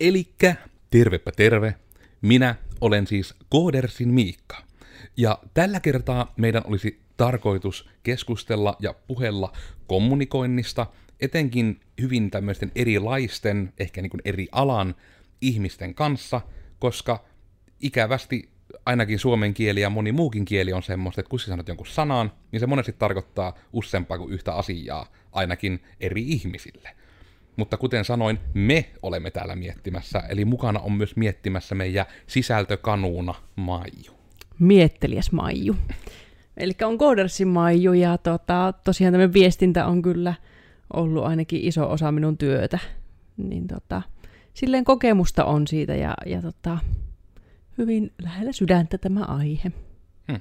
Elikkä, tervepä terve. Minä olen siis Koodersin Miikka. Ja tällä kertaa meidän olisi tarkoitus keskustella ja puhella kommunikoinnista, etenkin hyvin tämmöisten erilaisten, ehkä niin eri alan ihmisten kanssa, koska ikävästi ainakin suomen kieli ja moni muukin kieli on semmoista, että kun sä sanot jonkun sanan, niin se monesti tarkoittaa useampaa kuin yhtä asiaa, ainakin eri ihmisille. Mutta kuten sanoin, me olemme täällä miettimässä, eli mukana on myös miettimässä meidän sisältökanuuna Maiju. Miettelijäs Maiju. Eli on Codersin Maiju ja tota, tosiaan tämä viestintä on kyllä ollut ainakin iso osa minun työtä. Niin tota, silleen kokemusta on siitä ja, ja tota, hyvin lähellä sydäntä tämä aihe. Hmm.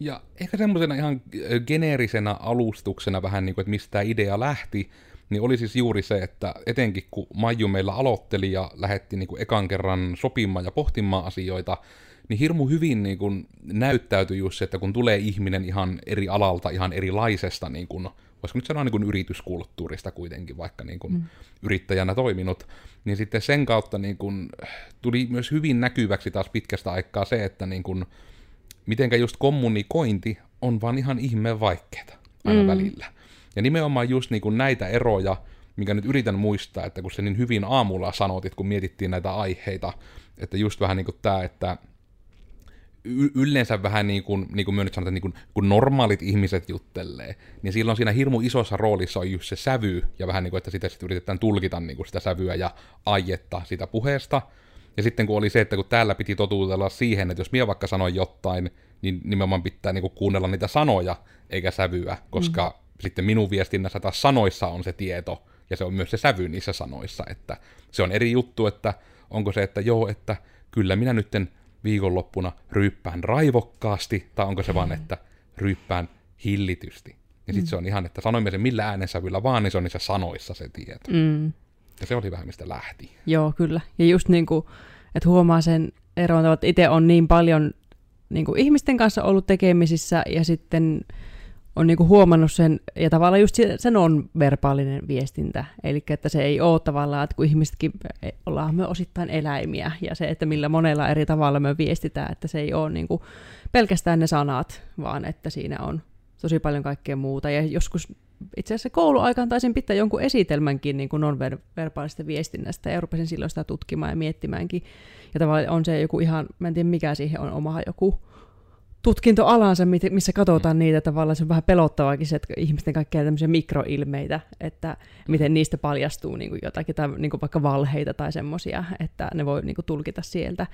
Ja ehkä semmoisena ihan geneerisenä alustuksena vähän niin kuin, että mistä tämä idea lähti, niin oli siis juuri se, että etenkin kun Maiju meillä aloitteli ja lähetti niin kuin ekan kerran sopimaan ja pohtimaan asioita, niin hirmu hyvin niin kuin näyttäytyi just se, että kun tulee ihminen ihan eri alalta, ihan erilaisesta, niin kuin, voisiko nyt sanoa niin kuin yrityskulttuurista kuitenkin, vaikka niin kuin mm. yrittäjänä toiminut, niin sitten sen kautta niin kuin tuli myös hyvin näkyväksi taas pitkästä aikaa se, että niin kuin, mitenkä just kommunikointi on vaan ihan ihmeen vaikeaa aina mm. välillä. Ja nimenomaan just niin kuin näitä eroja, mikä nyt yritän muistaa, että kun se niin hyvin aamulla sanotit, kun mietittiin näitä aiheita, että just vähän niin kuin tämä, että yleensä vähän niin kuin, niin kuin nyt sanotaan, niin kuin, kun normaalit ihmiset juttelee, niin silloin siinä hirmu isossa roolissa on just se sävy, ja vähän niin kuin, että sitä sitten yritetään tulkita niin kuin sitä sävyä ja aietta sitä puheesta. Ja sitten kun oli se, että kun täällä piti totuutella siihen, että jos minä vaikka sanoin jotain, niin nimenomaan pitää niin kuin kuunnella niitä sanoja eikä sävyä, koska mm sitten minun viestinnässä taas sanoissa on se tieto, ja se on myös se sävy niissä sanoissa, että se on eri juttu, että onko se, että joo, että kyllä minä nytten viikonloppuna ryyppään raivokkaasti, tai onko se vaan, mm. että ryyppään hillitysti. Ja sitten mm. se on ihan, että sanoimme sen millä äänensävyllä vaan, niin se on niissä sanoissa se tieto. Mm. Ja se oli vähän mistä lähti. Joo, kyllä. Ja just niin kuin, että huomaa sen eron, että itse on niin paljon niin kuin ihmisten kanssa ollut tekemisissä, ja sitten on niinku huomannut sen, ja tavallaan just sen on verbaalinen viestintä, eli että se ei ole tavallaan, että kun ihmisetkin e, ollaan me osittain eläimiä, ja se, että millä monella eri tavalla me viestitään, että se ei ole niinku pelkästään ne sanat, vaan että siinä on tosi paljon kaikkea muuta, ja joskus itse asiassa kouluaikaan taisin pitää jonkun esitelmänkin niin non-verbaalista viestinnästä, ja rupesin silloin sitä tutkimaan ja miettimäänkin, ja tavallaan on se joku ihan, mä en tiedä mikä siihen on oma joku tutkintoalansa, missä katsotaan niitä tavallaan, se on vähän pelottavaakin se, että ihmisten kaikkea tämmöisiä mikroilmeitä, että miten niistä paljastuu niin kuin jotakin, tai niin kuin vaikka valheita tai semmoisia, että ne voi niin kuin tulkita sieltä.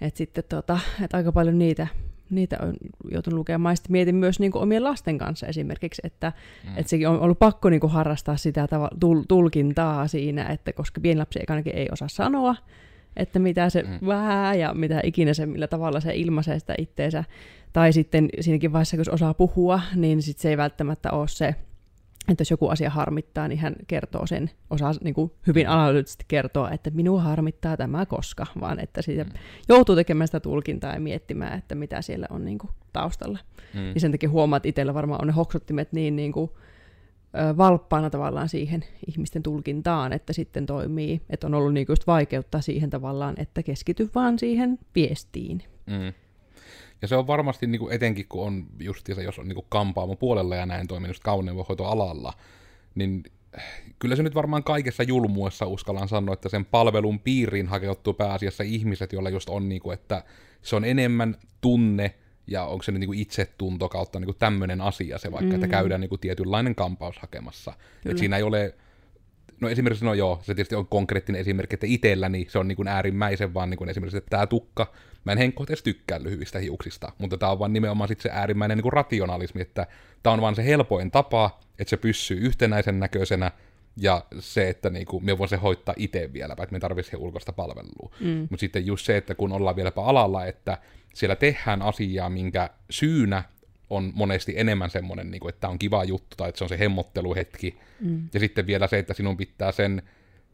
Et sitten tota, et aika paljon niitä, niitä on joutunut lukemaan. Sitten mietin myös niin kuin omien lasten kanssa esimerkiksi, että, mm. että sekin on ollut pakko niin kuin harrastaa sitä tul- tulkintaa siinä, että koska pieni lapsi ei, ei osaa sanoa, että mitä se mm. vähän ja mitä ikinä se, millä tavalla se ilmaisee sitä itteensä. Tai sitten siinäkin vaiheessa, kun osaa puhua, niin sit se ei välttämättä ole se, että jos joku asia harmittaa, niin hän kertoo sen, osaa niin kuin hyvin analyyttisesti kertoa, että minua harmittaa tämä koska, vaan että siitä mm. joutuu tekemään sitä tulkintaa ja miettimään, että mitä siellä on niin kuin taustalla. Mm. Ja sen takia huomaat, itsellä varmaan on ne hoksottimet niin, niin kuin, valppaana tavallaan siihen ihmisten tulkintaan, että sitten toimii, että on ollut niinku just vaikeutta siihen tavallaan, että keskity vaan siihen viestiin. Mm. Ja se on varmasti niinku etenkin, kun on justiinsa, jos on niinku kampaamo puolella ja näin toiminut kauneudenhoitoalalla, niin kyllä se nyt varmaan kaikessa julmuessa uskallan sanoa, että sen palvelun piiriin hakeutuu pääasiassa ihmiset, joilla just on, niinku, että se on enemmän tunne ja onko se nyt niin itsetunto kautta niin tämmöinen asia se vaikka, mm. että käydään niin kuin tietynlainen kampaus hakemassa. Et siinä ei ole, no esimerkiksi, no joo, se tietysti on konkreettinen esimerkki, että itselläni se on niin kuin äärimmäisen vaan niin kuin esimerkiksi, että tämä tukka, mä en henkkoa edes tykkää lyhyistä hiuksista, mutta tämä on vaan nimenomaan sit se äärimmäinen niin kuin rationalismi, että tämä on vaan se helpoin tapa, että se pysyy yhtenäisen näköisenä, ja se, että niinku, me voin se hoitaa itse vielä, että me tarvitsisi ulkoista palvelua. Mm. Mutta sitten just se, että kun ollaan vieläpä alalla, että siellä tehdään asiaa, minkä syynä on monesti enemmän semmoinen, niin kuin, että tämä on kiva juttu tai että se on se hemmotteluhetki. Mm. Ja sitten vielä se, että sinun pitää sen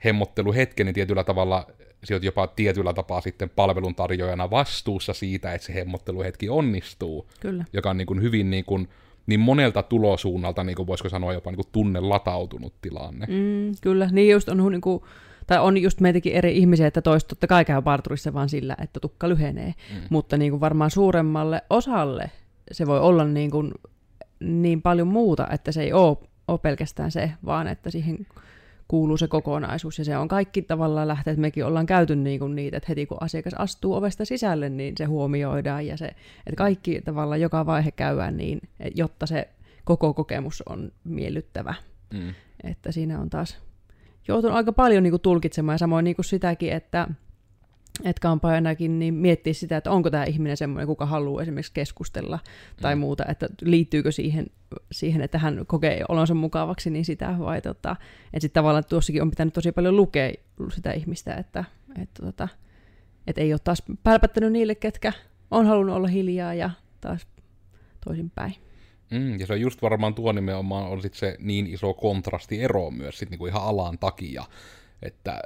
hemmotteluhetken niin tietyllä tavalla, sinut jopa tietyllä tapaa sitten palveluntarjoajana vastuussa siitä, että se hemmotteluhetki onnistuu. Kyllä. Joka on niin kuin hyvin niin, kuin, niin monelta tulosuunnalta, niin kuin voisiko sanoa jopa niin kuin tunne latautunut tilanne. Mm, kyllä, niin just on niin kuin, tai on just meitäkin eri ihmisiä, että toista totta kai käy parturissa vaan sillä, että tukka lyhenee, mm. mutta niin kuin varmaan suuremmalle osalle se voi olla niin, kuin niin paljon muuta, että se ei ole, ole pelkästään se, vaan että siihen kuuluu se kokonaisuus, ja se on kaikki tavallaan lähteet, mekin ollaan käyty niin kuin niitä, että heti kun asiakas astuu ovesta sisälle, niin se huomioidaan, ja se, että kaikki tavallaan joka vaihe käydään niin, jotta se koko kokemus on miellyttävä. Mm. Että siinä on taas joutunut aika paljon niin kuin tulkitsemaan, ja samoin niin kuin sitäkin, että että kampaajanakin niin miettiä sitä, että onko tämä ihminen semmoinen, kuka haluaa esimerkiksi keskustella tai mm. muuta, että liittyykö siihen, siihen, että hän kokee olonsa mukavaksi, niin sitä vai tota, että sitten tavallaan tuossakin on pitänyt tosi paljon lukea sitä ihmistä, että, että, tota, että ei ole taas pälpättänyt niille, ketkä on halunnut olla hiljaa ja taas toisinpäin. Mm, ja se on just varmaan tuo nimenomaan on sit se niin iso kontrasti ero myös sit niinku ihan alan takia, että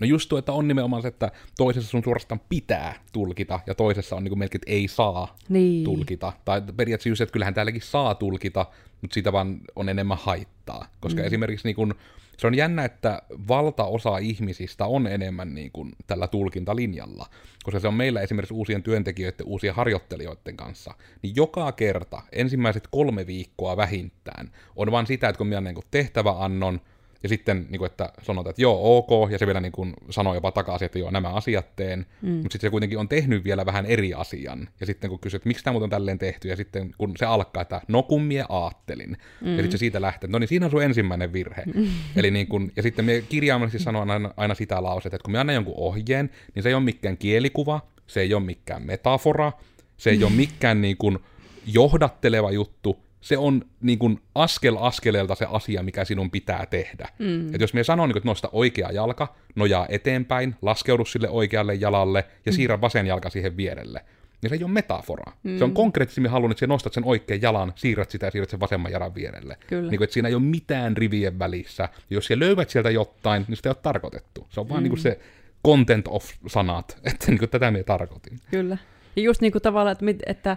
No just tuo, että on nimenomaan se, että toisessa sun suorastaan pitää tulkita, ja toisessa on niin kuin melkein, että ei saa niin. tulkita. Tai periaatteessa just, että kyllähän täälläkin saa tulkita, mutta siitä vaan on enemmän haittaa. Koska mm. esimerkiksi niin kuin, se on jännä, että valtaosa ihmisistä on enemmän niin kuin tällä tulkintalinjalla. Koska se on meillä esimerkiksi uusien työntekijöiden, uusien harjoittelijoiden kanssa. Niin joka kerta, ensimmäiset kolme viikkoa vähintään, on vaan sitä, että kun minä niin tehtäväannon, ja sitten, niin kuin, että sanotaan, että joo, ok, ja se vielä niin kuin, sanoo jopa takaisin, että joo, nämä asiat teen, mm. mutta sitten se kuitenkin on tehnyt vielä vähän eri asian, ja sitten kun kysyt, että miksi tämä muuten on tälleen tehty, ja sitten kun se alkaa, että no kun mie aattelin, mm. ja sitten se siitä lähtee, no niin siinä on sun ensimmäinen virhe. Mm. Eli niin kuin, ja sitten me kirjaimellisesti sanon aina, aina sitä lausetta, että kun me annan jonkun ohjeen, niin se ei ole mikään kielikuva, se ei ole mikään metafora, se ei ole mikään niin kuin, johdatteleva juttu, se on niin kuin askel askeleelta se asia, mikä sinun pitää tehdä. Mm. Et jos me sanon, niin että nosta oikea jalka, nojaa eteenpäin, laskeudu sille oikealle jalalle ja mm. siirrä vasen jalka siihen vierelle, niin se ei ole metafora. Mm. Se on konkreettisesti halunnut, että nostat sen oikean jalan, siirrät sitä ja siirrät sen vasemman jalan vierelle. Kyllä. Niin kuin, että siinä ei ole mitään rivien välissä. Ja jos sä löydät sieltä jotain, niin sitä ei ole tarkoitettu. Se on mm. vaan niin kuin se content of sanat, että niin kuin tätä me tarkoitin. Kyllä. Ja just niin kuin tavallaan, että, että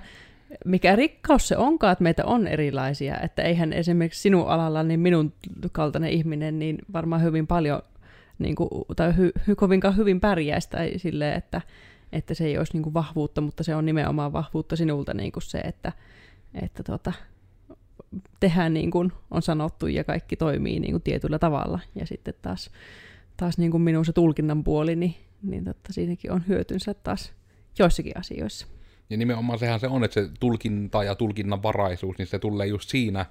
mikä rikkaus se onkaan, että meitä on erilaisia. Että eihän esimerkiksi sinun alalla, niin minun kaltainen ihminen, niin varmaan hyvin paljon, niin kuin, tai hy, hy, kovinkaan hyvin pärjäisi, tai silleen, että, että se ei olisi niin kuin vahvuutta, mutta se on nimenomaan vahvuutta sinulta niin kuin se, että, että tota, tehdään niin kuin on sanottu ja kaikki toimii niin kuin tietyllä tavalla. Ja sitten taas, taas niin kuin minun se tulkinnan puoli, niin, niin totta, siinäkin on hyötynsä taas joissakin asioissa. Ja nimenomaan sehän se on, että se tulkinta ja tulkinnan varaisuus, niin se tulee just siinä,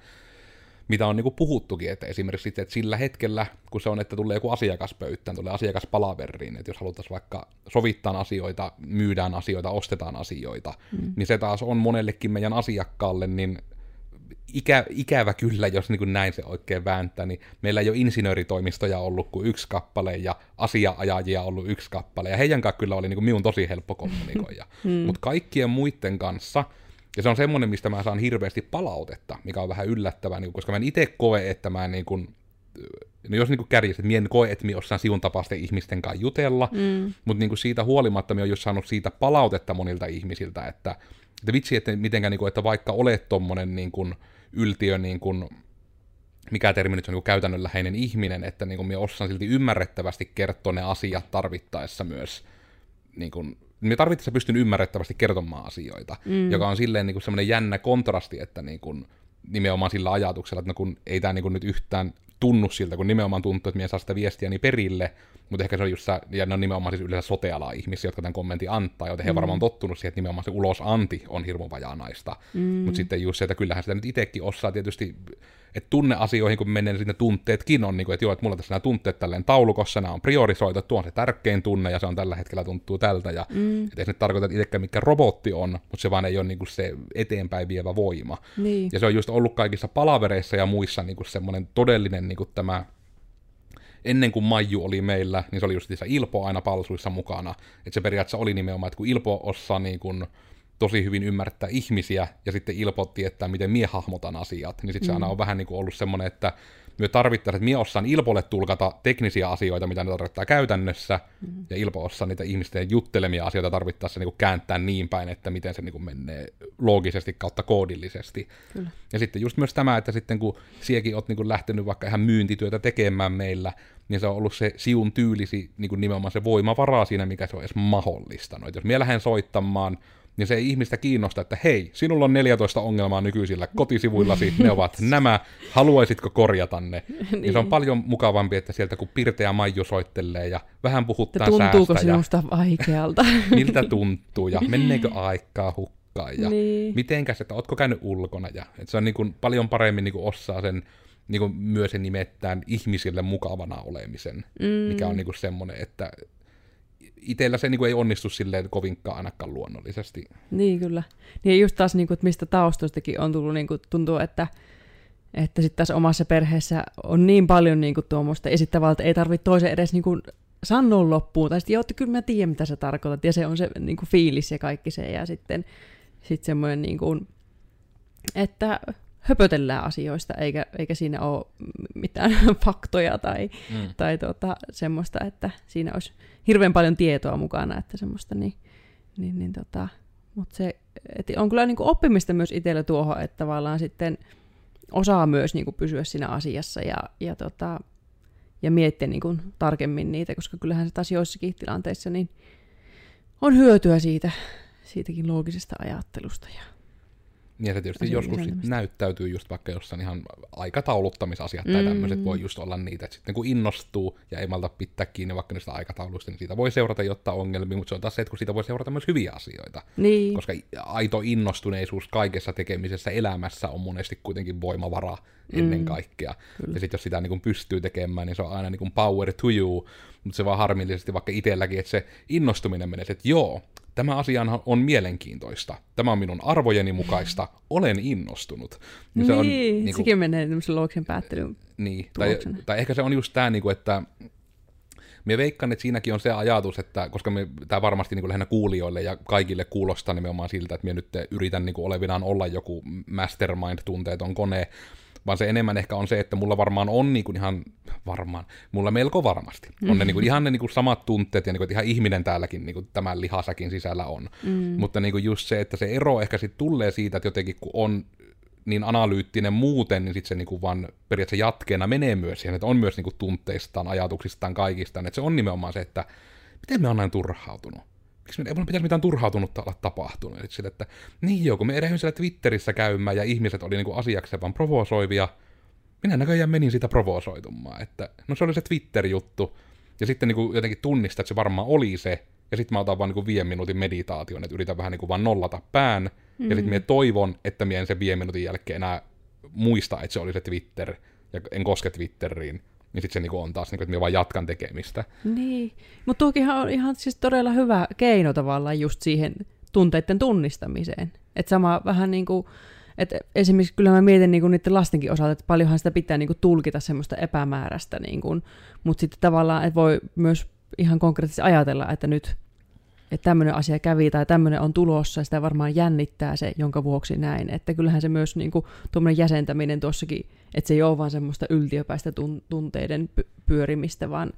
mitä on niinku puhuttukin, että esimerkiksi sitten, että sillä hetkellä, kun se on, että tulee joku asiakas pöyttään, tulee asiakas palaveriin, että jos haluttaisiin vaikka sovittaa asioita, myydään asioita, ostetaan asioita, mm. niin se taas on monellekin meidän asiakkaalle, niin ikä, ikävä kyllä, jos niin kuin näin se oikein vääntää, niin meillä ei ole insinööritoimistoja ollut kuin yksi kappale ja asiaajajia ollut yksi kappale, ja heidän kanssa kyllä oli niin kuin minun tosi helppo kommunikoida. hmm. Mutta kaikkien muiden kanssa, ja se on semmoinen, mistä mä saan hirveästi palautetta, mikä on vähän yllättävää, niin koska mä en itse koe, että mä niin kuin, no jos niin kärjistä, että mien koe, että minä osaan sivun tapaisten ihmisten kanssa jutella, mm. mutta niin siitä huolimatta minä olen just saanut siitä palautetta monilta ihmisiltä, että, että vitsi, että mitenkään, niin kuin, että vaikka olet tommonen niin kuin, yltiö, niin kuin, mikä termi nyt on niin käytännönläheinen ihminen, että niin kuin minä osaan silti ymmärrettävästi kertoa ne asiat tarvittaessa myös, niin kuin, minä tarvittaessa pystyn ymmärrettävästi kertomaan asioita, mm. joka on silleen niin kuin semmoinen jännä kontrasti, että niin kuin, nimenomaan sillä ajatuksella, että no kun ei tämä niin kuin nyt yhtään tunnu siltä, kun nimenomaan tuntuu, että minä saa sitä viestiä niin perille, mutta ehkä se on just se, ja ne on nimenomaan siis yleensä soteala ihmisiä, jotka tämän kommentin antaa, joten he mm. varmaan on tottunut siihen, että nimenomaan se ulosanti on hirveän vajaanaista. Mm. Mutta sitten just se, että kyllähän sitä nyt itsekin osaa tietysti että tunneasioihin, kun menee, niin tunteetkin on, niin kuin, että joo, että mulla tässä nämä tunteet tälleen taulukossa, nämä on priorisoitu, tuo on se tärkein tunne, ja se on tällä hetkellä tuntuu tältä, ja mm. että ei se nyt tarkoita, että itsekään mikä robotti on, mutta se vaan ei ole niin kuin se eteenpäin vievä voima. Niin. Ja se on just ollut kaikissa palavereissa ja muissa niin kuin semmoinen todellinen niin kuin tämä ennen kuin Maiju oli meillä, niin se oli just Ilpo aina palsuissa mukana. Että se periaatteessa oli nimenomaan, että kun Ilpo osaa niin kuin, tosi hyvin ymmärtää ihmisiä, ja sitten Ilpo tietää, miten mie hahmotan asiat, niin sitten se aina mm. on vähän niin kuin ollut semmoinen, että me tarvittaisiin, että mie osaan Ilpolle tulkata teknisiä asioita, mitä ne tarkoittaa käytännössä, mm. ja Ilpo osaa niitä ihmisten juttelemia asioita tarvittaessa niin kuin kääntää niin päin, että miten se niin kuin menee loogisesti kautta koodillisesti. Kyllä. Ja sitten just myös tämä, että sitten kun siekin oot niin kuin lähtenyt vaikka ihan myyntityötä tekemään meillä, niin se on ollut se siun tyylisi niin kuin nimenomaan se voimavara siinä, mikä se on edes mahdollistanut. Et jos minä lähden soittamaan, niin se ei ihmistä kiinnosta, että hei, sinulla on 14 ongelmaa nykyisillä kotisivuillasi, ne ovat nämä, haluaisitko korjata ne? niin. niin se on paljon mukavampi, että sieltä kun Pirteä Maiju soittelee ja vähän puhuttaa Tuntuuko säästä. sinusta ja, vaikealta? miltä tuntuu ja menneekö aikaa hukkaan ja niin. mitenkäs, että ootko käynyt ulkona ja että se on niin kuin paljon paremmin niin kuin osaa sen niin kuin myös nimettään ihmisille mukavana olemisen, mm. mikä on niin kuin semmoinen, että itsellä se niin kuin ei onnistu silleen kovinkaan ainakaan luonnollisesti. Niin kyllä. Niin just taas, niin kuin, että mistä taustoistakin on tullut, niin kuin, tuntuu, että, että sitten tässä omassa perheessä on niin paljon niin kuin, tuommoista esittävää, että ei tarvitse toisen edes niin kuin, sanoa loppuun. Tai sitten, joo, kyllä mä tiedän, mitä sä tarkoitat, ja se on se niin kuin, fiilis ja kaikki se, ja sitten sit semmoinen, niin kuin, että höpötellään asioista, eikä, eikä siinä ole mitään faktoja tai, mm. tai tuota, semmoista, että siinä olisi hirveän paljon tietoa mukana, että semmoista, niin, niin, niin tota, mutta se et on kyllä niin kuin oppimista myös itsellä tuohon, että tavallaan sitten osaa myös niin kuin pysyä siinä asiassa ja, ja, tota, ja miettiä niin kuin tarkemmin niitä, koska kyllähän se taas joissakin tilanteissa niin on hyötyä siitä, siitäkin loogisesta ajattelusta ja ja se tietysti joskus sit näyttäytyy just vaikka jossain ihan aikatauluttamisasiat mm. tai tämmöiset voi just olla niitä, että sitten kun innostuu ja ei malta pitää kiinni vaikka niistä aikatauluista, niin siitä voi seurata jotta ongelmia, mutta se on taas se, että kun siitä voi seurata myös hyviä asioita. Niin. Koska aito innostuneisuus kaikessa tekemisessä elämässä on monesti kuitenkin voimavara ennen mm. kaikkea. Kyllä. Ja sitten jos sitä niin pystyy tekemään, niin se on aina niin power to you, mutta se vaan harmillisesti vaikka itselläkin, että se innostuminen menee, että joo, tämä asia on mielenkiintoista, tämä on minun arvojeni mukaista, olen innostunut. Niin, se on, niin, kuin, sekin menee tämmöisen loogisen päättelyn Niin, tai, tai ehkä se on just tämä, niin kuin, että me veikkaan, että siinäkin on se ajatus, että koska me, tämä varmasti niin kuin lähinnä kuulijoille ja kaikille kuulostaa nimenomaan siltä, että me nyt yritän niin kuin olevinaan olla joku mastermind-tunteeton kone, vaan se enemmän ehkä on se, että mulla varmaan on niin kuin ihan varmaan, mulla melko varmasti. On ne niin kuin ihan ne niin kuin samat tunteet ja niin kuin, että ihan ihminen täälläkin niin kuin tämän lihasakin sisällä on. Mm. Mutta niin kuin just se, että se ero ehkä sitten tulee siitä, että jotenkin kun on niin analyyttinen muuten, niin sitten se niinku vaan periaatteessa jatkeena menee myös siihen, että on myös niinku tunteistaan, ajatuksistaan, kaikistaan. Että se on nimenomaan se, että miten me on näin turhautunut miksi ei mun pitäisi mitään turhautunutta olla tapahtunut. Sille, että niin joo, kun me erehdyin siellä Twitterissä käymään ja ihmiset oli niinku asiakseen vaan provosoivia, minä näköjään menin sitä provosoitumaan. Että, no se oli se Twitter-juttu, ja sitten niinku jotenkin tunnistaa, että se varmaan oli se, ja sitten mä otan vaan niinku viiden minuutin meditaation, että yritän vähän niinku vaan nollata pään, mm-hmm. ja sitten mä toivon, että mä en sen viiden minuutin jälkeen enää muista, että se oli se Twitter, ja en koske Twitteriin niin sitten se niinku on taas, niinku, että minä vaan jatkan tekemistä. Niin, mutta tuokinhan on ihan siis todella hyvä keino tavallaan just siihen tunteiden tunnistamiseen. Että sama vähän niin kuin, että esimerkiksi kyllä mä mietin niin kuin niiden lastenkin osalta, että paljonhan sitä pitää niin kuin tulkita semmoista epämääräistä, niin kuin, mutta sitten tavallaan, että voi myös ihan konkreettisesti ajatella, että nyt että tämmöinen asia kävi tai tämmöinen on tulossa, ja sitä varmaan jännittää se, jonka vuoksi näin. Että kyllähän se myös niin kuin, tuommoinen jäsentäminen tuossakin, että se ei ole vaan semmoista yltiöpäistä tunteiden pyörimistä, vaan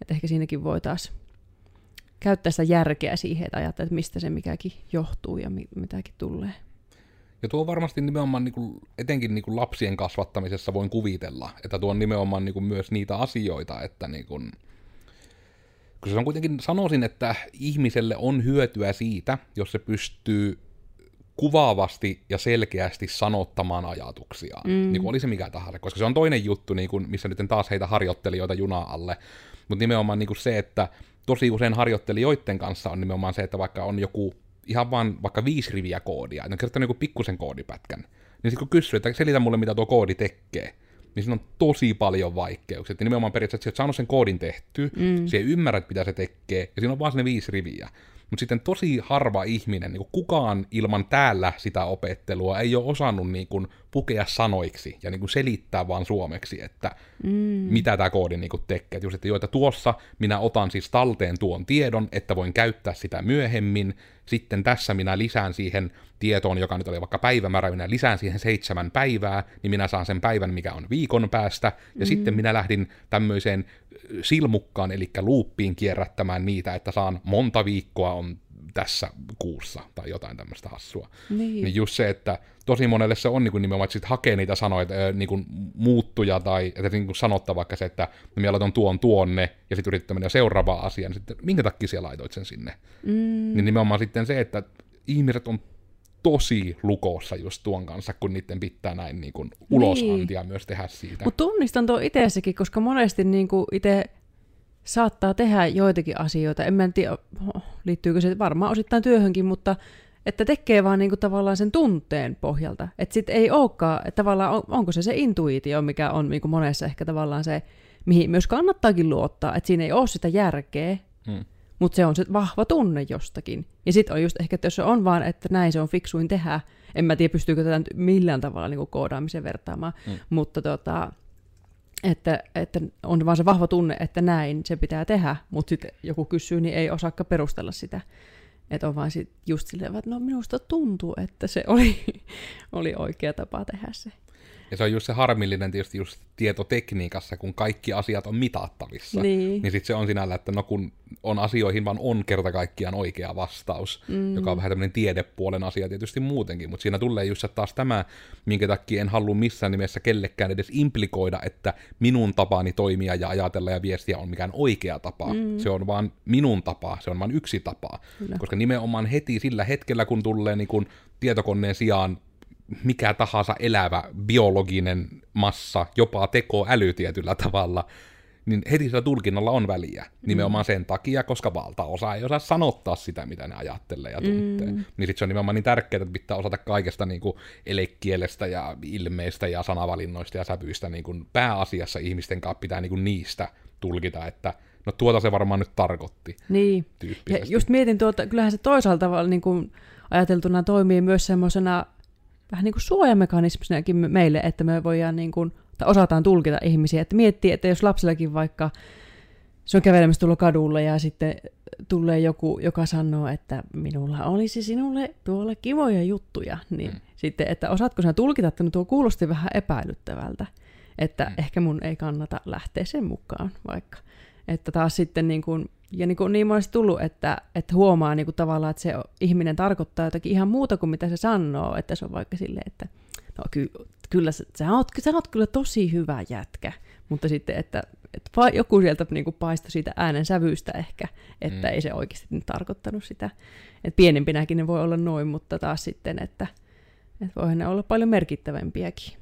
että ehkä siinäkin voi taas käyttää sitä järkeä siihen, että ajattelee, että mistä se mikäkin johtuu ja mi- mitäkin tulee. Ja tuo varmasti nimenomaan niin kuin, etenkin niin kuin lapsien kasvattamisessa voin kuvitella, että tuo on nimenomaan niin kuin myös niitä asioita, että niin kuin, koska se on kuitenkin, sanoisin, että ihmiselle on hyötyä siitä, jos se pystyy kuvaavasti ja selkeästi sanottamaan ajatuksiaan, mm. niin kuin oli se mikä tahansa, koska se on toinen juttu, niin kuin, missä nyt taas heitä harjoittelijoita junaa alle, mutta nimenomaan niin kuin se, että tosi usein harjoittelijoiden kanssa on nimenomaan se, että vaikka on joku ihan vaan vaikka viisi riviä koodia, että on kertonut joku pikkusen koodipätkän, niin sitten kun kysyy, että selitä mulle, mitä tuo koodi tekee, niin siinä on tosi paljon vaikeuksia. Ja nimenomaan periaatteessa, että saanut sen koodin tehty, mm. se ei ymmärrä, mitä se tekee, ja siinä on vaan ne viisi riviä. Mutta sitten tosi harva ihminen, niin kukaan ilman täällä sitä opettelua ei ole osannut niin kuin pukea sanoiksi ja niin kuin selittää vaan suomeksi, että mm. mitä tämä koodi niin kuin tekee. Just, että, jo, että tuossa minä otan siis talteen tuon tiedon, että voin käyttää sitä myöhemmin, sitten tässä minä lisään siihen tietoon, joka nyt oli vaikka päivämäärä, minä lisään siihen seitsemän päivää, niin minä saan sen päivän, mikä on viikon päästä, ja mm-hmm. sitten minä lähdin tämmöiseen silmukkaan, eli luuppiin kierrättämään niitä, että saan monta viikkoa on tässä kuussa tai jotain tämmöistä hassua. Niin. Niin just se, että tosi monelle se on niin kuin nimenomaan, että sit hakee niitä sanoja, että niin kuin muuttuja tai että niin kuin sanottaa vaikka se, että minä laitan tuon tuonne ja sitten yrittää mennä seuraavaan asiaan, niin sitten minkä takia siellä laitoit sen sinne? Mm. Niin nimenomaan sitten se, että ihmiset on tosi lukossa just tuon kanssa, kun niiden pitää näin niin kuin ulosantia niin. myös tehdä siitä. Mutta tunnistan tuo itsessäkin, koska monesti niin itse saattaa tehdä joitakin asioita. En mä tiedä, liittyykö se varmaan osittain työhönkin, mutta että tekee vaan niinku tavallaan sen tunteen pohjalta. Että sitten ei olekaan, että tavallaan on, onko se se intuitio, mikä on niinku monessa ehkä tavallaan se, mihin myös kannattaakin luottaa, että siinä ei ole sitä järkeä, hmm. Mutta se on se vahva tunne jostakin. Ja sitten on just ehkä, että jos se on vaan, että näin se on fiksuin tehdä, en mä tiedä pystyykö tätä millään tavalla niinku koodaamisen vertaamaan, hmm. mutta tota, että, että on vaan se vahva tunne, että näin se pitää tehdä, mutta sitten joku kysyy, niin ei osaakaan perustella sitä. Että on vaan sit just silleen, että no minusta tuntuu, että se oli, oli oikea tapa tehdä se. Ja se on just se harmillinen tietysti just tietotekniikassa, kun kaikki asiat on mitattavissa. Niin, niin sitten se on sinällä, että no kun on asioihin vaan on kerta kaikkiaan oikea vastaus, mm. joka on vähän tämmöinen tiedepuolen asia tietysti muutenkin, mutta siinä tulee just taas tämä, minkä takia en halua missään nimessä kellekään edes implikoida, että minun tapani toimia ja ajatella ja viestiä on mikään oikea tapa. Mm. Se on vaan minun tapa, se on vain yksi tapa. Kyllä. Koska nimenomaan heti sillä hetkellä, kun tulee niin kun tietokoneen sijaan mikä tahansa elävä biologinen massa, jopa tekoäly tietyllä tavalla, niin heti sillä tulkinnalla on väliä. Mm. Nimenomaan sen takia, koska valtaosa ei osaa sanottaa sitä, mitä ne ajattelee ja tuntee. Mm. Niin sitten se on nimenomaan niin tärkeää, että pitää osata kaikesta niin kuin elekielestä ja ilmeistä ja sanavalinnoista ja sävyistä niin kuin pääasiassa ihmisten kanssa pitää niin kuin niistä tulkita, että no tuota se varmaan nyt tarkoitti. Niin, ja just mietin tuota, kyllähän se toisaalta niin kuin ajateltuna toimii myös semmoisena vähän niin kuin suojamekanismisinakin meille, että me voidaan niin kuin, tai osataan tulkita ihmisiä. Että miettii, että jos lapsillakin vaikka se on kävelemässä tuolla kadulla ja sitten tulee joku, joka sanoo, että minulla olisi sinulle tuolla kivoja juttuja, niin mm. sitten, että osaatko sinä tulkita, että no tuo kuulosti vähän epäilyttävältä, että mm. ehkä mun ei kannata lähteä sen mukaan vaikka. Että taas sitten niin kuin, ja niin, kuin niin monesti tullut, että, että huomaa niin kuin tavallaan, että se ihminen tarkoittaa jotakin ihan muuta kuin mitä se sanoo, että se on vaikka silleen, että no ky, kyllä sä, sä, oot, sä oot kyllä tosi hyvä jätkä, mutta sitten, että, että joku sieltä niin kuin paistoi siitä äänen sävystä ehkä, että mm. ei se oikeasti nyt tarkoittanut sitä. Että pienempinäkin ne voi olla noin, mutta taas sitten, että, että voihan ne olla paljon merkittävämpiäkin.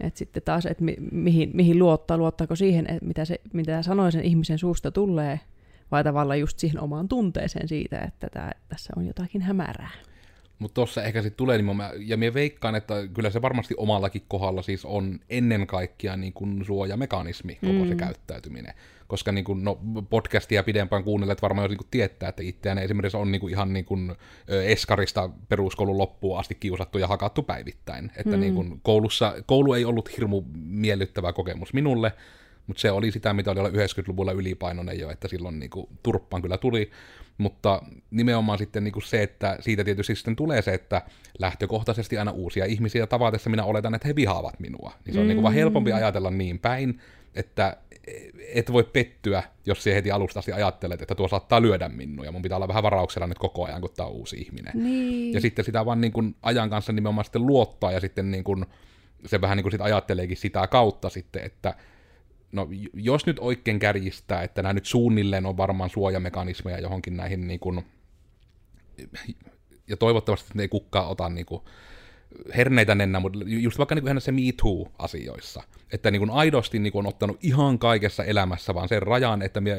Et sitten taas, että mi, mihin, mihin luottaa, luottaako siihen, että mitä, se, mitä sanoi sen ihmisen suusta tulee, vai tavallaan just siihen omaan tunteeseen siitä, että tää, tässä on jotakin hämärää. Mutta tuossa ehkä sitten tulee, niin mä, ja minä veikkaan, että kyllä se varmasti omallakin kohdalla siis on ennen kaikkea niin kuin suojamekanismi koko mm. se käyttäytyminen. Koska niin kuin, no, podcastia pidempään kuunnelleet varmaan jos niin tietää, että itseään esimerkiksi on niin kuin ihan niin kuin, eskarista peruskoulun loppuun asti kiusattu ja hakattu päivittäin. Että mm. niin kuin, koulussa, koulu ei ollut hirmu miellyttävä kokemus minulle, mutta se oli sitä, mitä oli olla 90-luvulla ylipainoinen jo, että silloin niin kuin, turppaan kyllä tuli. Mutta nimenomaan sitten niin kuin se, että siitä tietysti sitten tulee se, että lähtökohtaisesti aina uusia ihmisiä tavatessa minä oletan, että he vihaavat minua. Niin se on mm. niin kuin vaan helpompi mm. ajatella niin päin, että et voi pettyä, jos se heti alusta asti ajattelet, että tuo saattaa lyödä minua, ja mun pitää olla vähän varauksella nyt koko ajan, kun tämä on uusi ihminen. Niin. Ja sitten sitä vaan niin kuin ajan kanssa nimenomaan sitten luottaa, ja sitten niin kuin, se vähän niin kuin sit ajatteleekin sitä kautta sitten, että no jos nyt oikein kärjistää, että nämä nyt suunnilleen on varmaan suojamekanismeja johonkin näihin niin kuin, ja toivottavasti ne ei kukkaa ota niin kuin, herneitä nennä, mutta just vaikka niin se Me Too-asioissa, että niin kuin aidosti niin kuin on ottanut ihan kaikessa elämässä vaan sen rajan, että minä,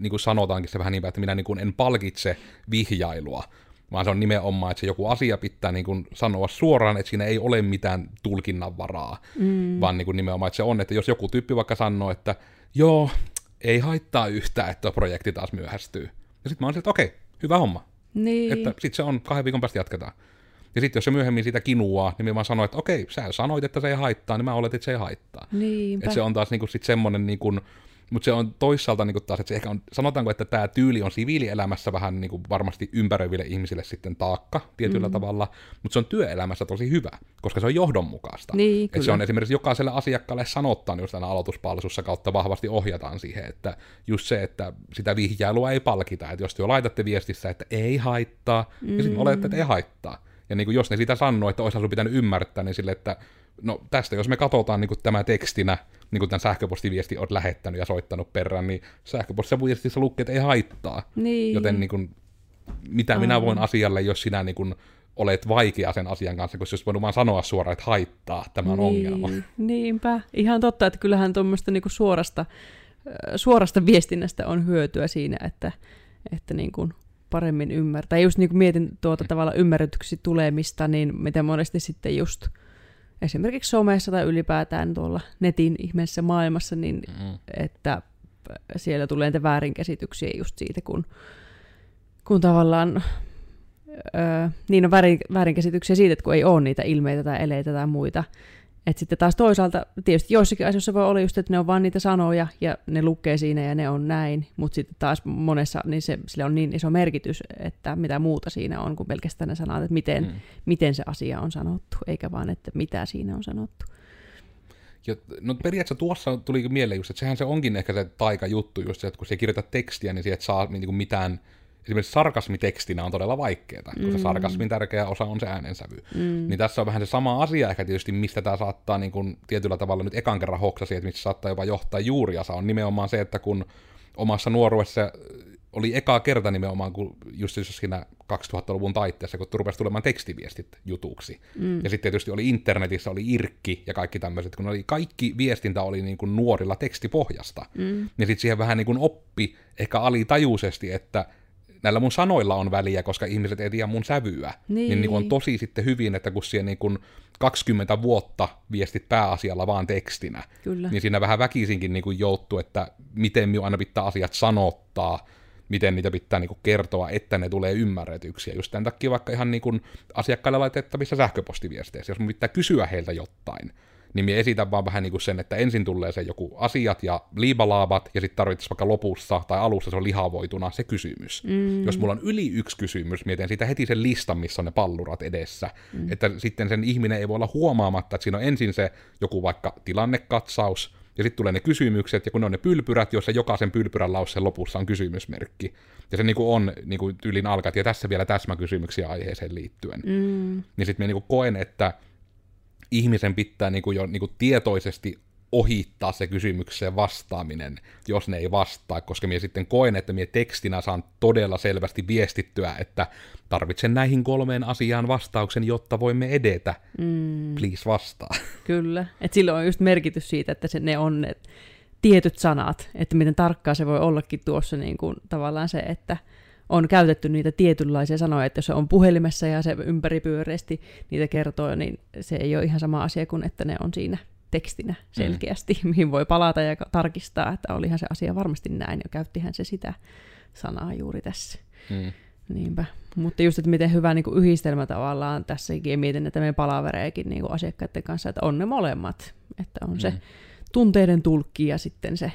niin kuin sanotaankin se vähän niin, että minä niin kuin en palkitse vihjailua, vaan se on nimenomaan, että se joku asia pitää niin kuin sanoa suoraan, että siinä ei ole mitään tulkinnan varaa, mm. vaan niin kuin nimenomaan, että se on, että jos joku tyyppi vaikka sanoo, että joo, ei haittaa yhtään, että projekti taas myöhästyy. Ja sitten mä oon että okei, hyvä homma. Niin. Että sitten se on kahden viikon päästä jatketaan. Ja sitten jos se myöhemmin siitä kinuaa, niin mä vaan sanoin, että okei, sä sanoit, että se ei haittaa, niin mä oletin, että se ei haittaa. Niinpä. Että se on taas niinku sit semmoinen niinku, mutta se on toisaalta niin taas, että se ehkä on, sanotaanko, että tämä tyyli on siviilielämässä vähän niin kuin varmasti ympäröiville ihmisille sitten taakka tietyllä mm. tavalla, mutta se on työelämässä tosi hyvä, koska se on johdonmukaista. Niin, että se on esimerkiksi jokaiselle asiakkaalle sanottaan just aina aloituspalvelussa kautta vahvasti ohjataan siihen, että just se, että sitä vihjailua ei palkita, että jos te jo laitatte viestissä, että ei haittaa, mm. ja sitten olette, että ei haittaa. Ja niin kuin jos ne sitä sanoo, että olisi pitänyt ymmärtää, niin sille, että no tästä jos me katsotaan niin kuin tämä tekstinä, niin kuin tämän sähköpostiviesti on lähettänyt ja soittanut perään, niin sähköpostiviestissä lukee, että ei haittaa. Niin. Joten niin kuin, mitä Aivan. minä voin asialle, jos sinä niin kuin, olet vaikea sen asian kanssa, koska jos voinut vaan sanoa suoraan, että haittaa, tämä on niin, ongelma. Niinpä. Ihan totta, että kyllähän tuommoista niin suorasta, suorasta viestinnästä on hyötyä siinä, että, että niin kuin paremmin ymmärtää. Just niin kuin mietin tuota tavalla ymmärretyksi tulemista, niin miten monesti sitten just esimerkiksi somessa tai ylipäätään tuolla netin ihmeessä maailmassa, niin mm. että siellä tulee niitä väärinkäsityksiä just siitä, kun, kun tavallaan öö, niin on väärin, väärinkäsityksiä siitä, että kun ei ole niitä ilmeitä tai eleitä tai muita, et sitten taas toisaalta, tietysti joissakin asioissa voi olla just, että ne on vain niitä sanoja ja ne lukee siinä ja ne on näin, mutta sitten taas monessa niin se, sillä on niin iso merkitys, että mitä muuta siinä on kuin pelkästään ne sanat, että miten, mm. miten se asia on sanottu, eikä vaan, että mitä siinä on sanottu. Ja, no periaatteessa tuossa tuli mieleen just, että sehän se onkin ehkä se taika juttu just että kun se kirjoitat tekstiä, niin sieltä saa niin kuin mitään esimerkiksi sarkasmitekstinä on todella vaikeaa, koska mm. sarkasmin tärkeä osa on se äänensävy. Mm. Niin tässä on vähän se sama asia ehkä tietysti, mistä tämä saattaa niin kuin tietyllä tavalla nyt ekan kerran hoksasi, että mistä saattaa jopa johtaa juuriasa, on nimenomaan se, että kun omassa nuoruudessa oli eka kerta nimenomaan, kun just siinä 2000-luvun taitteessa, kun rupesi tulemaan tekstiviestit jutuksi. Mm. Ja sitten tietysti oli internetissä, oli irkki ja kaikki tämmöiset, kun oli, kaikki viestintä oli niin kuin nuorilla tekstipohjasta. Mm. Ja sitten siihen vähän niin kuin oppi ehkä alitajuisesti, että näillä mun sanoilla on väliä, koska ihmiset ei tiedä mun sävyä. Niin, niin, niin on tosi sitten hyvin, että kun siellä niin kun 20 vuotta viestit pääasialla vaan tekstinä, Kyllä. niin siinä vähän väkisinkin niin joutuu, että miten minun aina pitää asiat sanottaa, miten niitä pitää niin kertoa, että ne tulee ymmärretyksi. Ja just tämän takia vaikka ihan niin asiakkaille laitettavissa sähköpostiviesteissä, jos mun pitää kysyä heiltä jotain, niin minä esitän vaan vähän niin kuin sen, että ensin tulee se joku asiat ja liibalaabat, ja sitten tarvitsisi vaikka lopussa tai alussa se on lihavoituna se kysymys. Mm. Jos mulla on yli yksi kysymys, mietin siitä heti sen listan, missä on ne pallurat edessä, mm. että sitten sen ihminen ei voi olla huomaamatta, että siinä on ensin se joku vaikka tilannekatsaus, ja sitten tulee ne kysymykset, ja kun ne on ne pylpyrät, joissa jokaisen pylpyrän lauseen lopussa on kysymysmerkki. Ja se niinku on niinku tyylin alkaa, ja tässä vielä täsmäkysymyksiä aiheeseen liittyen. Mm. Niin sitten niinku koen, että ihmisen pitää niin kuin jo niin kuin tietoisesti ohittaa se kysymykseen vastaaminen, jos ne ei vastaa, koska minä sitten koen, että minä tekstinä saan todella selvästi viestittyä, että tarvitsen näihin kolmeen asiaan vastauksen, jotta voimme edetä. Mm. Please vastaa. Kyllä, että silloin on just merkitys siitä, että se, ne on ne tietyt sanat, että miten tarkkaa se voi ollakin tuossa niin kuin, tavallaan se, että on käytetty niitä tietynlaisia sanoja, että jos se on puhelimessa ja se ympäripyöreästi niitä kertoo, niin se ei ole ihan sama asia kuin, että ne on siinä tekstinä mm. selkeästi, mm. mihin voi palata ja tarkistaa, että olihan se asia varmasti näin, ja käyttihän se sitä sanaa juuri tässä. Mm. Niinpä. Mutta just, että miten hyvä niin kuin yhdistelmä tavallaan tässäkin, mietin, että me palavereikin niin kuin asiakkaiden kanssa, että on ne molemmat, että on mm. se tunteiden tulkki ja sitten se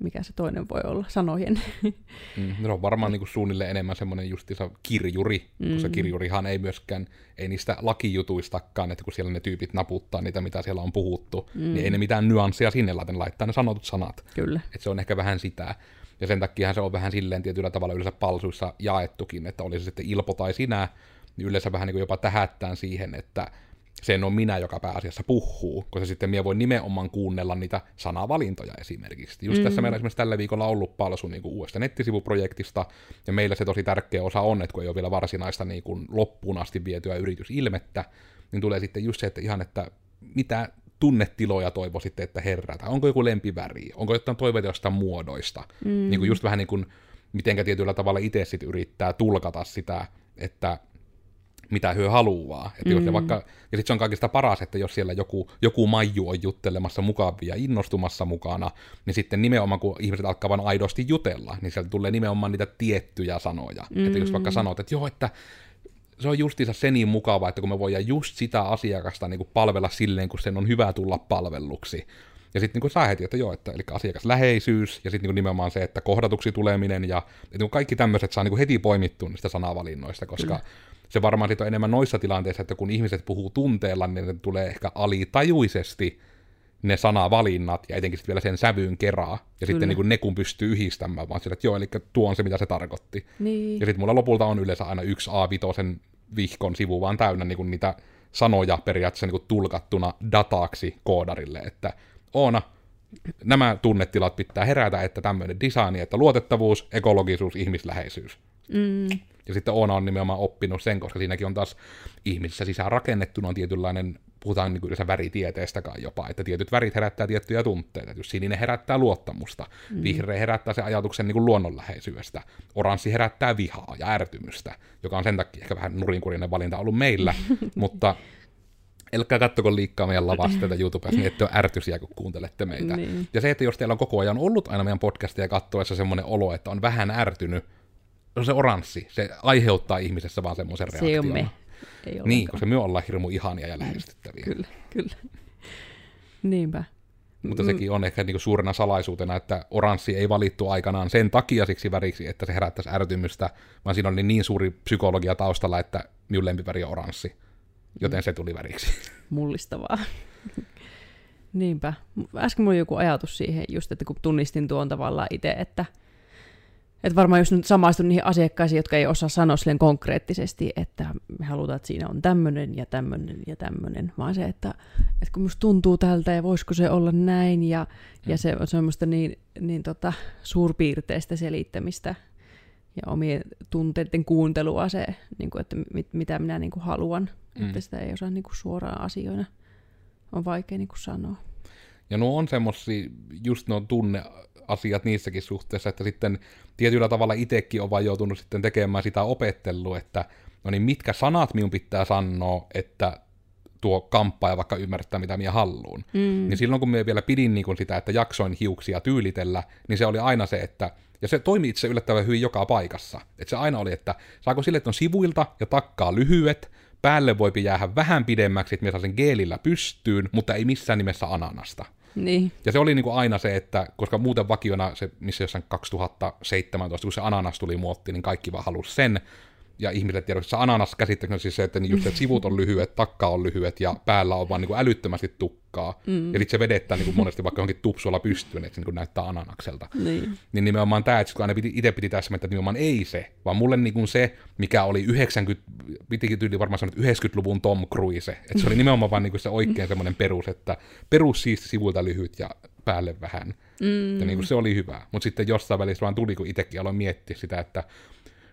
mikä se toinen voi olla, sanojen. Mm, no on varmaan niin kuin suunnilleen enemmän semmoinen justiinsa kirjuri, mm. koska kirjurihan ei myöskään, ei niistä lakijutuistakaan, että kun siellä ne tyypit naputtaa niitä, mitä siellä on puhuttu, mm. niin ei ne mitään nyanssia sinne laiten laittaa ne sanotut sanat. Kyllä. Että se on ehkä vähän sitä. Ja sen takia se on vähän silleen tietyllä tavalla yleensä palsuissa jaettukin, että oli se sitten Ilpo tai sinä, niin yleensä vähän niin kuin jopa tähättään siihen, että sen on minä, joka pääasiassa puhuu, koska sitten minä voin nimenomaan kuunnella niitä sanavalintoja esimerkiksi. Just mm. tässä meillä esimerkiksi tällä viikolla ollut palsu niin kuin uudesta nettisivuprojektista, ja meillä se tosi tärkeä osa on, että kun ei ole vielä varsinaista niin kuin loppuun asti vietyä yritysilmettä, niin tulee sitten just se, että ihan, että mitä tunnetiloja toivoisitte, että herätä? Onko joku lempiväri? Onko jotain toiveita jostain muodoista? Mm. Niin kuin just vähän niin kuin, mitenkä tietyllä tavalla itse sitten yrittää tulkata sitä, että mitä hyö haluaa. Että mm. jos vaikka, ja sitten se on kaikista paras, että jos siellä joku, joku maiju on juttelemassa mukavia ja innostumassa mukana, niin sitten nimenomaan kun ihmiset alkaa vain aidosti jutella, niin sieltä tulee nimenomaan niitä tiettyjä sanoja. Mm. Että jos vaikka sanot, että joo, että se on justiinsa se niin mukava, että kun me voidaan just sitä asiakasta niin kuin palvella silleen, kun sen on hyvä tulla palvelluksi, Ja sitten niin saa heti, että joo, että eli asiakasläheisyys ja sitten niin nimenomaan se, että kohdatuksi tuleminen ja että niin kaikki tämmöiset saa niin heti poimittua niistä sanavalinnoista, koska Kyllä. Se varmaan sit on enemmän noissa tilanteissa, että kun ihmiset puhuu tunteella, niin ne tulee ehkä alitajuisesti ne sanavalinnat ja etenkin sitten vielä sen sävyyn keraa. Ja Kyllä. sitten niin kuin ne kun pystyy yhdistämään, vaan sillä, että joo, eli tuo on se, mitä se tarkoitti. Niin. Ja sitten mulla lopulta on yleensä aina yksi A5 vihkon sivu vaan täynnä niin kuin niitä sanoja periaatteessa niin kuin tulkattuna dataksi koodarille, että Oona, nämä tunnetilat pitää herätä, että tämmöinen design, että luotettavuus, ekologisuus, ihmisläheisyys. Mm. Ja sitten Oona on nimenomaan oppinut sen, koska siinäkin on taas ihmisissä sisään rakennettuna on tietynlainen, puhutaan niin yleensä väritieteestä kai jopa, että tietyt värit herättää tiettyjä tunteita. Jos sininen herättää luottamusta, mm. vihreä herättää se ajatuksen niin kuin luonnonläheisyydestä, oranssi herättää vihaa ja ärtymystä, joka on sen takia ehkä vähän nurinkurinen valinta ollut meillä, mutta Älkää kattoko liikkaa meidän lavasteita YouTubessa, niin ette ole ärtysiä, kun kuuntelette meitä. Niin. Ja se, että jos teillä on koko ajan ollut aina meidän podcastia kattoessa semmoinen olo, että on vähän ärtynyt, on se oranssi. Se aiheuttaa ihmisessä vaan semmoisen reaktion. Se on me. Ei niin, koska me ollaan hirmu ihania ja lähestyttäviä. Kyllä, kyllä. Niinpä. Mutta sekin on ehkä niinku suurena salaisuutena, että oranssi ei valittu aikanaan sen takia siksi väriksi, että se herättäisi ärtymystä, vaan siinä oli niin suuri psykologia taustalla, että minun lempiväri on oranssi joten se tuli väriksi. Mullistavaa. Niinpä. Äsken mulla oli joku ajatus siihen, just että kun tunnistin tuon tavallaan itse, että, että varmaan just nyt samaistun niihin asiakkaisiin, jotka ei osaa sanoa silleen konkreettisesti, että me halutaan, että siinä on tämmöinen ja tämmöinen ja tämmöinen, vaan se, että, että kun musta tuntuu tältä ja voisiko se olla näin ja, ja se on semmoista niin, niin tota, suurpiirteistä selittämistä ja omien tunteiden kuuntelua se, niin kuin, että mit, mitä minä niin kuin haluan mm. että sitä ei osaa niinku suoraan asioina. On vaikea niinku sanoa. Ja nuo on semmoisia, just nuo tunneasiat niissäkin suhteessa, että sitten tietyllä tavalla itsekin on vaan joutunut sitten tekemään sitä opettelua, että no niin mitkä sanat minun pitää sanoa, että tuo kamppaaja vaikka ymmärtää, mitä minä haluun. Mm. Niin silloin kun minä vielä pidin niin sitä, että jaksoin hiuksia tyylitellä, niin se oli aina se, että ja se toimi itse yllättävän hyvin joka paikassa. Että se aina oli, että saako sille, että on sivuilta ja takkaa lyhyet, päälle voipi jäädä vähän pidemmäksi, että minä saan sen geelillä pystyyn, mutta ei missään nimessä ananasta. Niin. Ja se oli niin kuin aina se, että koska muuten vakiona se, missä jossain 2017, kun se ananas tuli muotti, niin kaikki vaan halusi sen, ja ihmiset että se ananas käsittääkseni siis se, että, niin just, että sivut on lyhyet, takka on lyhyet ja päällä on vaan niin kuin älyttömästi tukkaa. Mm. Ja sitten se vedettää niin kuin monesti vaikka johonkin tupsulla pystyyn, että se niin kuin näyttää ananakselta. Niin. niin nimenomaan tämä, että kun aina piti, itse piti tässä, että nimenomaan ei se, vaan mulle niin kuin se, mikä oli 90, pitikin tyyli varmaan sanoa, 90-luvun Tom Cruise. Että se oli nimenomaan vaan niin kuin se oikein semmoinen perus, että perus siisti sivuilta lyhyt ja päälle vähän. Mm. Ja niin kuin se oli hyvä. Mutta sitten jossain välissä vaan tuli, kun itsekin aloin miettiä sitä, että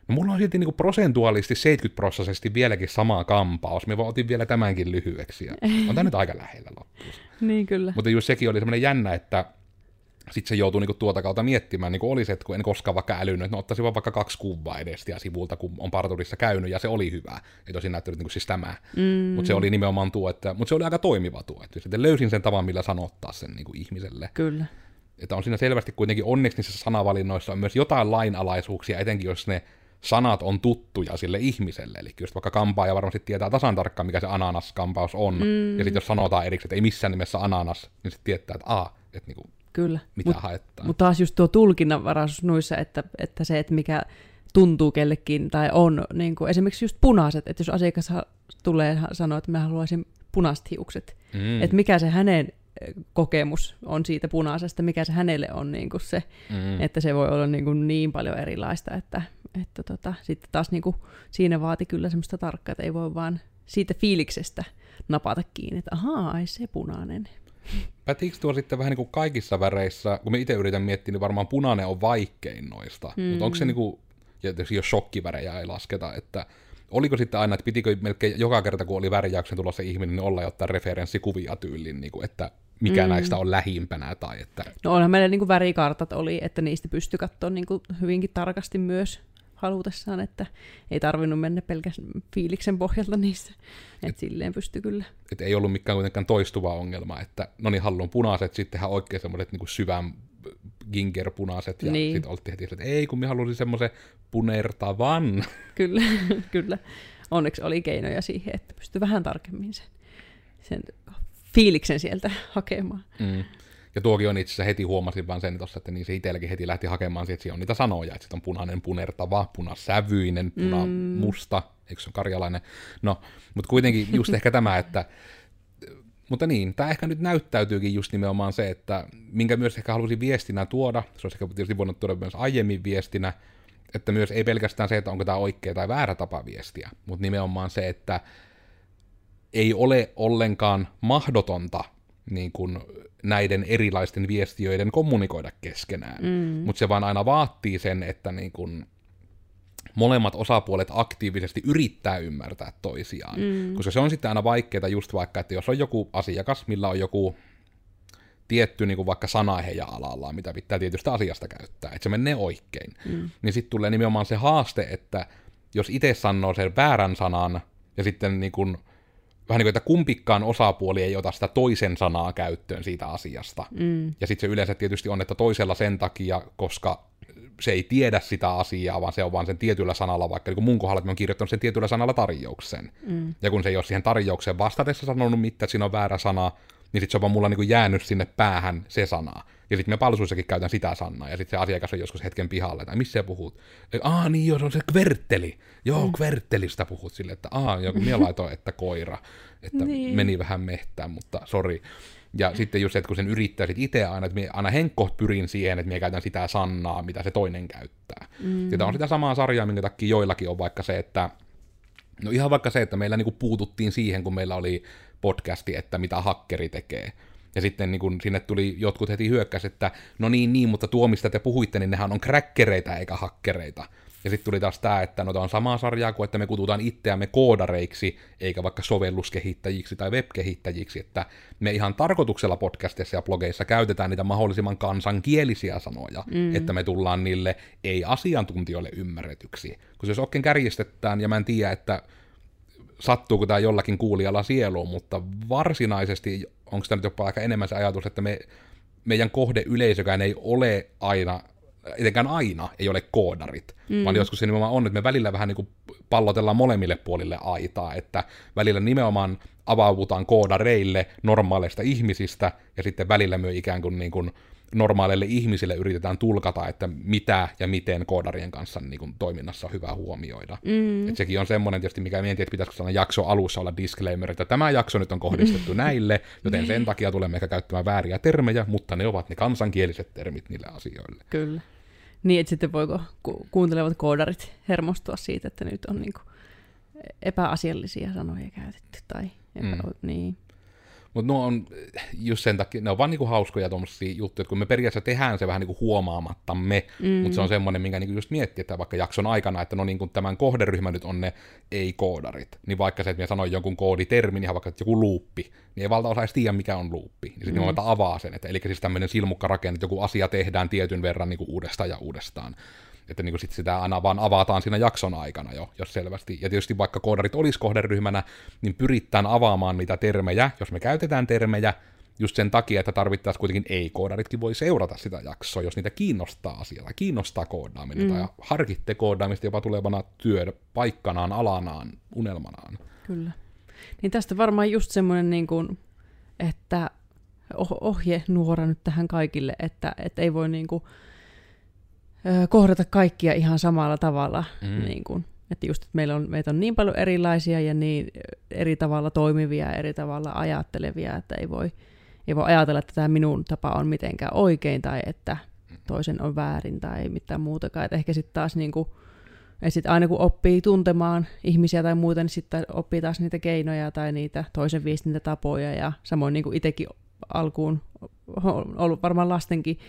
No mulla on silti niinku prosentuaalisesti 70 prosessisesti vieläkin sama kampaus. Me vaan otin vielä tämänkin lyhyeksi. Ja on tämä nyt aika lähellä loppuun. niin kyllä. Mutta just sekin oli semmoinen jännä, että sitten se joutuu niinku tuota kautta miettimään, niin kuin oli se, että kun en koskaan vaikka älynyt, että no ottaisin vaan vaikka kaksi kuvaa edestä ja sivulta, kun on parturissa käynyt, ja se oli hyvä. Ei tosi näyttänyt niinku siis tämä. Mm. Mutta se oli nimenomaan tuo, että, mutta se oli aika toimiva tuo. Että sitten löysin sen tavan, millä sanottaa sen niinku ihmiselle. Kyllä. Että on siinä selvästi kuitenkin onneksi niissä sanavalinnoissa on myös jotain lainalaisuuksia, etenkin jos ne sanat on tuttuja sille ihmiselle. Eli just vaikka kampaaja varmasti tietää tasan tarkkaan, mikä se ananaskampaus on. Mm. Ja sitten jos sanotaan erikseen, että ei missään nimessä ananas, niin sitten tietää, että a, että niinku, Kyllä. mitä Mut, haettaa. Mutta taas just tuo tulkinnanvaraisuus noissa, että, että se, että mikä tuntuu kellekin tai on, niin kuin esimerkiksi just punaiset, että jos asiakas tulee sanoa, että mä haluaisin punaiset hiukset, mm. että mikä se hänen kokemus on siitä punaisesta, mikä se hänelle on niin kuin se, mm. että se voi olla niin, kuin niin paljon erilaista, että, että tota, sitten taas niin kuin siinä vaati kyllä semmoista tarkkaa, että ei voi vaan siitä fiiliksestä napata kiinni, että ahaa, ai se punainen. Pätiikö tuo sitten vähän niin kuin kaikissa väreissä, kun me itse yritän miettiä, niin varmaan punainen on vaikein noista, mm. mutta onko se niin kuin, ja jos shokkivärejä ei lasketa, että oliko sitten aina, että pitikö melkein joka kerta, kun oli värjäyksen tulossa ihminen, niin olla jotain referenssikuvia tyylin, niin kuin, että mikä mm. näistä on lähimpänä. Tai että... No onhan meillä niin kuin värikartat oli, että niistä pystyi katsoa niin kuin hyvinkin tarkasti myös halutessaan, että ei tarvinnut mennä pelkästään fiiliksen pohjalta niissä. Että et, silleen pystyi kyllä. Et ei ollut mikään kuitenkaan toistuva ongelma, että no niin, haluan punaiset, sittenhän oikein semmoiset niin syvän gingerpunaiset, ja niin. sitten oltiin heti, että ei, kun minä halusin semmoisen punertavan. Kyllä, kyllä. Onneksi oli keinoja siihen, että pystyi vähän tarkemmin sen, sen fiiliksen sieltä hakemaan. Mm. Ja tuokin on itse asiassa heti huomasin vaan sen tuossa, että niin se itselläkin heti lähti hakemaan siitä, että siellä on niitä sanoja, että on punainen punertava, punasävyinen, puna mm. musta, eikö se ole karjalainen? No, mutta kuitenkin just ehkä tämä, että mutta niin, tämä ehkä nyt näyttäytyykin just nimenomaan se, että minkä myös ehkä halusin viestinä tuoda, se olisi ehkä tietysti voinut tuoda myös aiemmin viestinä, että myös ei pelkästään se, että onko tämä oikea tai väärä tapa viestiä, mutta nimenomaan se, että ei ole ollenkaan mahdotonta niin kuin näiden erilaisten viestiöiden kommunikoida keskenään. Mm. Mutta se vaan aina vaatii sen, että niin kuin molemmat osapuolet aktiivisesti yrittää ymmärtää toisiaan. Mm. Koska se on sitten aina vaikeaa just vaikka, että jos on joku asiakas, millä on joku tietty niin kuin vaikka sana heidän alallaan, mitä pitää tietystä asiasta käyttää, että se menee oikein. Mm. Niin sitten tulee nimenomaan se haaste, että jos itse sanoo sen väärän sanan, ja sitten niin kuin, vähän niin kuin, että kumpikkaan osapuoli ei ota sitä toisen sanaa käyttöön siitä asiasta. Mm. Ja sitten se yleensä tietysti on, että toisella sen takia, koska se ei tiedä sitä asiaa, vaan se on vaan sen tietyllä sanalla, vaikka niin mun kohdalla, oon kirjoittanut sen tietyllä sanalla tarjouksen. Mm. Ja kun se ei ole siihen tarjoukseen vastatessa sanonut mitään, että siinä on väärä sana, niin sitten se on vaan mulla niin jäänyt sinne päähän se sana. Ja sitten me palsuissakin käytän sitä sanaa, ja sitten se asiakas on joskus hetken pihalla, että missä puhut? Aa, niin joo, se on se kvertteli. Joo, mm. kverttelistä puhut sille, että aa, joku minä laitoin, että koira, että niin. meni vähän mehtään, mutta sori. Ja sitten just se, että kun sen yrittää sit itse aina, että aina henkkoht pyrin siihen, että minä käytän sitä sanaa, mitä se toinen käyttää. Mm. Ja tämä on sitä samaa sarjaa, minkä takia joillakin on vaikka se, että No ihan vaikka se, että meillä niinku puututtiin siihen, kun meillä oli podcasti, että mitä hakkeri tekee. Ja sitten niin kun sinne tuli jotkut heti hyökkäs, että no niin, niin, mutta tuo mistä te puhuitte, niin nehän on kräkkereitä eikä hakkereita. Ja sitten tuli taas tämä, että no tämä on samaa sarjaa kuin, että me kutsutaan itseämme koodareiksi, eikä vaikka sovelluskehittäjiksi tai webkehittäjiksi, että me ihan tarkoituksella podcastissa ja blogeissa käytetään niitä mahdollisimman kansankielisiä sanoja, mm. että me tullaan niille ei-asiantuntijoille ymmärretyksi. Koska jos oikein kärjistetään, ja mä en tiedä, että sattuuko tämä jollakin kuulijalla sieluun, mutta varsinaisesti onko tämä nyt jopa aika enemmän se ajatus, että me, meidän kohdeyleisökään ei ole aina etenkään aina ei ole koodarit, mm. vaan joskus se nimenomaan on, että me välillä vähän niin kuin pallotellaan molemmille puolille aitaa, että välillä nimenomaan avaudutaan koodareille normaaleista ihmisistä, ja sitten välillä me ikään kuin, niin kuin normaaleille ihmisille yritetään tulkata, että mitä ja miten koodarien kanssa niin kuin, toiminnassa on hyvä huomioida. Mm. Et sekin on semmoinen tietysti, mikä mietin, että pitäisikö sanoa jakso alussa olla disclaimer, että tämä jakso nyt on kohdistettu näille, joten sen takia tulemme ehkä käyttämään vääriä termejä, mutta ne ovat ne kansankieliset termit niille asioille. Kyllä. Niin, että sitten voiko ku- kuuntelevat koodarit hermostua siitä, että nyt on niinku epäasiallisia sanoja käytetty tai epä- mm. niin. Mutta nuo on just sen takia, ne on vaan niinku hauskoja tuommoisia juttuja, että kun me periaatteessa tehdään se vähän niinku huomaamattamme, mm. mutta se on semmoinen, minkä niinku just miettii, että vaikka jakson aikana, että no niinku tämän kohderyhmä nyt on ne ei-koodarit, niin vaikka se, että me sanoin jonkun kooditermin, ihan vaikka joku luuppi, niin ei valtaosa edes tiedä, mikä on luuppi. Niin sitten mm. avaa sen, että eli siis tämmöinen silmukkarakenne, että joku asia tehdään tietyn verran niinku uudestaan ja uudestaan että niin sit sitä aina vaan avataan siinä jakson aikana jo, jos selvästi. Ja tietysti vaikka koodarit olisi kohderyhmänä, niin pyritään avaamaan niitä termejä, jos me käytetään termejä, just sen takia, että tarvittaisiin kuitenkin ei-koodaritkin voi seurata sitä jaksoa, jos niitä kiinnostaa asia tai kiinnostaa koodaaminen mm. tai harkitte koodaamista jopa tulevana työpaikkanaan, alanaan, unelmanaan. Kyllä. Niin tästä varmaan just semmoinen, niin kuin, että oh, ohje nuora nyt tähän kaikille, että, että ei voi niin kuin, kohdata kaikkia ihan samalla tavalla. Mm. Niin kuin, että just, että meillä on, meitä on niin paljon erilaisia ja niin eri tavalla toimivia, eri tavalla ajattelevia, että ei voi, ei voi ajatella, että tämä minun tapa on mitenkään oikein tai että toisen on väärin tai mitään muutakaan. Että ehkä sitten taas niin kuin, ja sit aina kun oppii tuntemaan ihmisiä tai muuta, niin sitten oppii taas niitä keinoja tai niitä toisen viestintätapoja. Ja samoin niin kuin itsekin alkuun on ollut varmaan lastenkin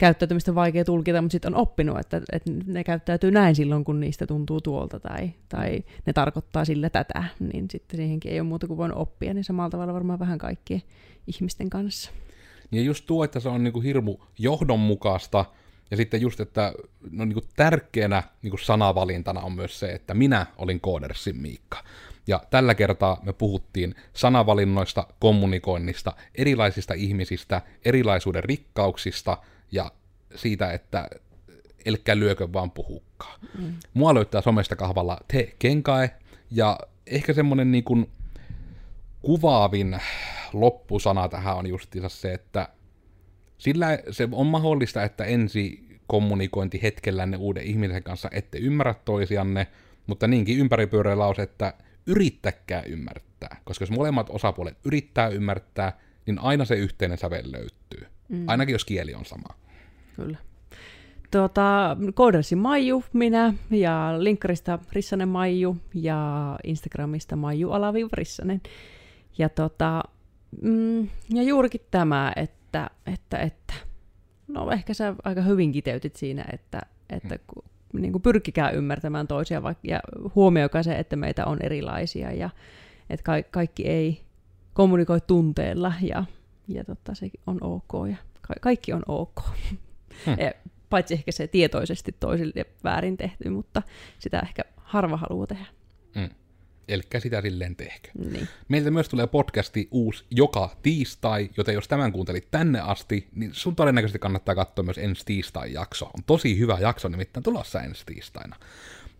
käyttäytymistä vaikea tulkita, mutta sitten on oppinut, että, että ne käyttäytyy näin silloin, kun niistä tuntuu tuolta tai, tai ne tarkoittaa sillä tätä, niin sitten siihenkin ei ole muuta kuin voinut oppia, niin samalla tavalla varmaan vähän kaikkien ihmisten kanssa. Ja just tuo, että se on niin kuin hirmu johdonmukaista, ja sitten just, että no niin kuin tärkeänä niin kuin sanavalintana on myös se, että minä olin Koodersin Miikka. Ja tällä kertaa me puhuttiin sanavalinnoista, kommunikoinnista, erilaisista ihmisistä, erilaisuuden rikkauksista – ja siitä, että elkkä lyökö vaan puhukkaa. Mm. Mua löytää somesta kahvalla te kenkae, ja ehkä semmonen niin kuin kuvaavin loppusana tähän on justiinsa se, että Sillä se on mahdollista, että ensi kommunikointi hetkellänne uuden ihmisen kanssa ette ymmärrä toisianne, mutta niinkin ympäripyöreä lause, että yrittäkää ymmärtää. Koska jos molemmat osapuolet yrittää ymmärtää, niin aina se yhteinen sävel löytyy. Mm. Ainakin jos kieli on sama. Kyllä. Tuota, koodersi Maiju, minä, ja linkkarista Rissanen Maiju, ja Instagramista Maiju alavi Rissanen. Ja, tota, mm, ja juurikin tämä, että, että, että, no ehkä sä aika hyvin kiteytit siinä, että, että mm. niin kuin pyrkikää ymmärtämään toisia vaikka, ja huomioikaa se, että meitä on erilaisia, ja että ka- kaikki ei kommunikoi tunteella, ja, ja tota, se on ok, ja ka- kaikki on ok. Hmm paitsi ehkä se tietoisesti toisille väärin tehty, mutta sitä ehkä harva haluaa tehdä. Mm. Eli sitä silleen tehkö. Niin. Meiltä myös tulee podcasti uusi joka tiistai, joten jos tämän kuuntelit tänne asti, niin sun todennäköisesti kannattaa katsoa myös ensi tiistai jakso. On tosi hyvä jakso nimittäin tulossa ensi tiistaina.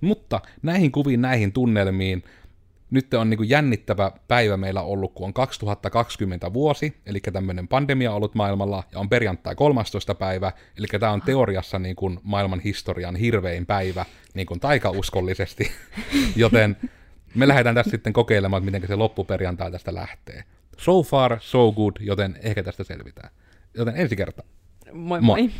Mutta näihin kuviin, näihin tunnelmiin, nyt on niin kuin jännittävä päivä meillä ollut, kun on 2020 vuosi, eli tämmöinen pandemia ollut maailmalla, ja on perjantai 13. päivä, eli tämä on teoriassa niin kuin maailman historian hirvein päivä, niin kuin taikauskollisesti, joten me lähdetään tässä sitten kokeilemaan, miten se loppuperjantai tästä lähtee. So far, so good, joten ehkä tästä selvitään. Joten ensi kertaa. Moi moi! moi.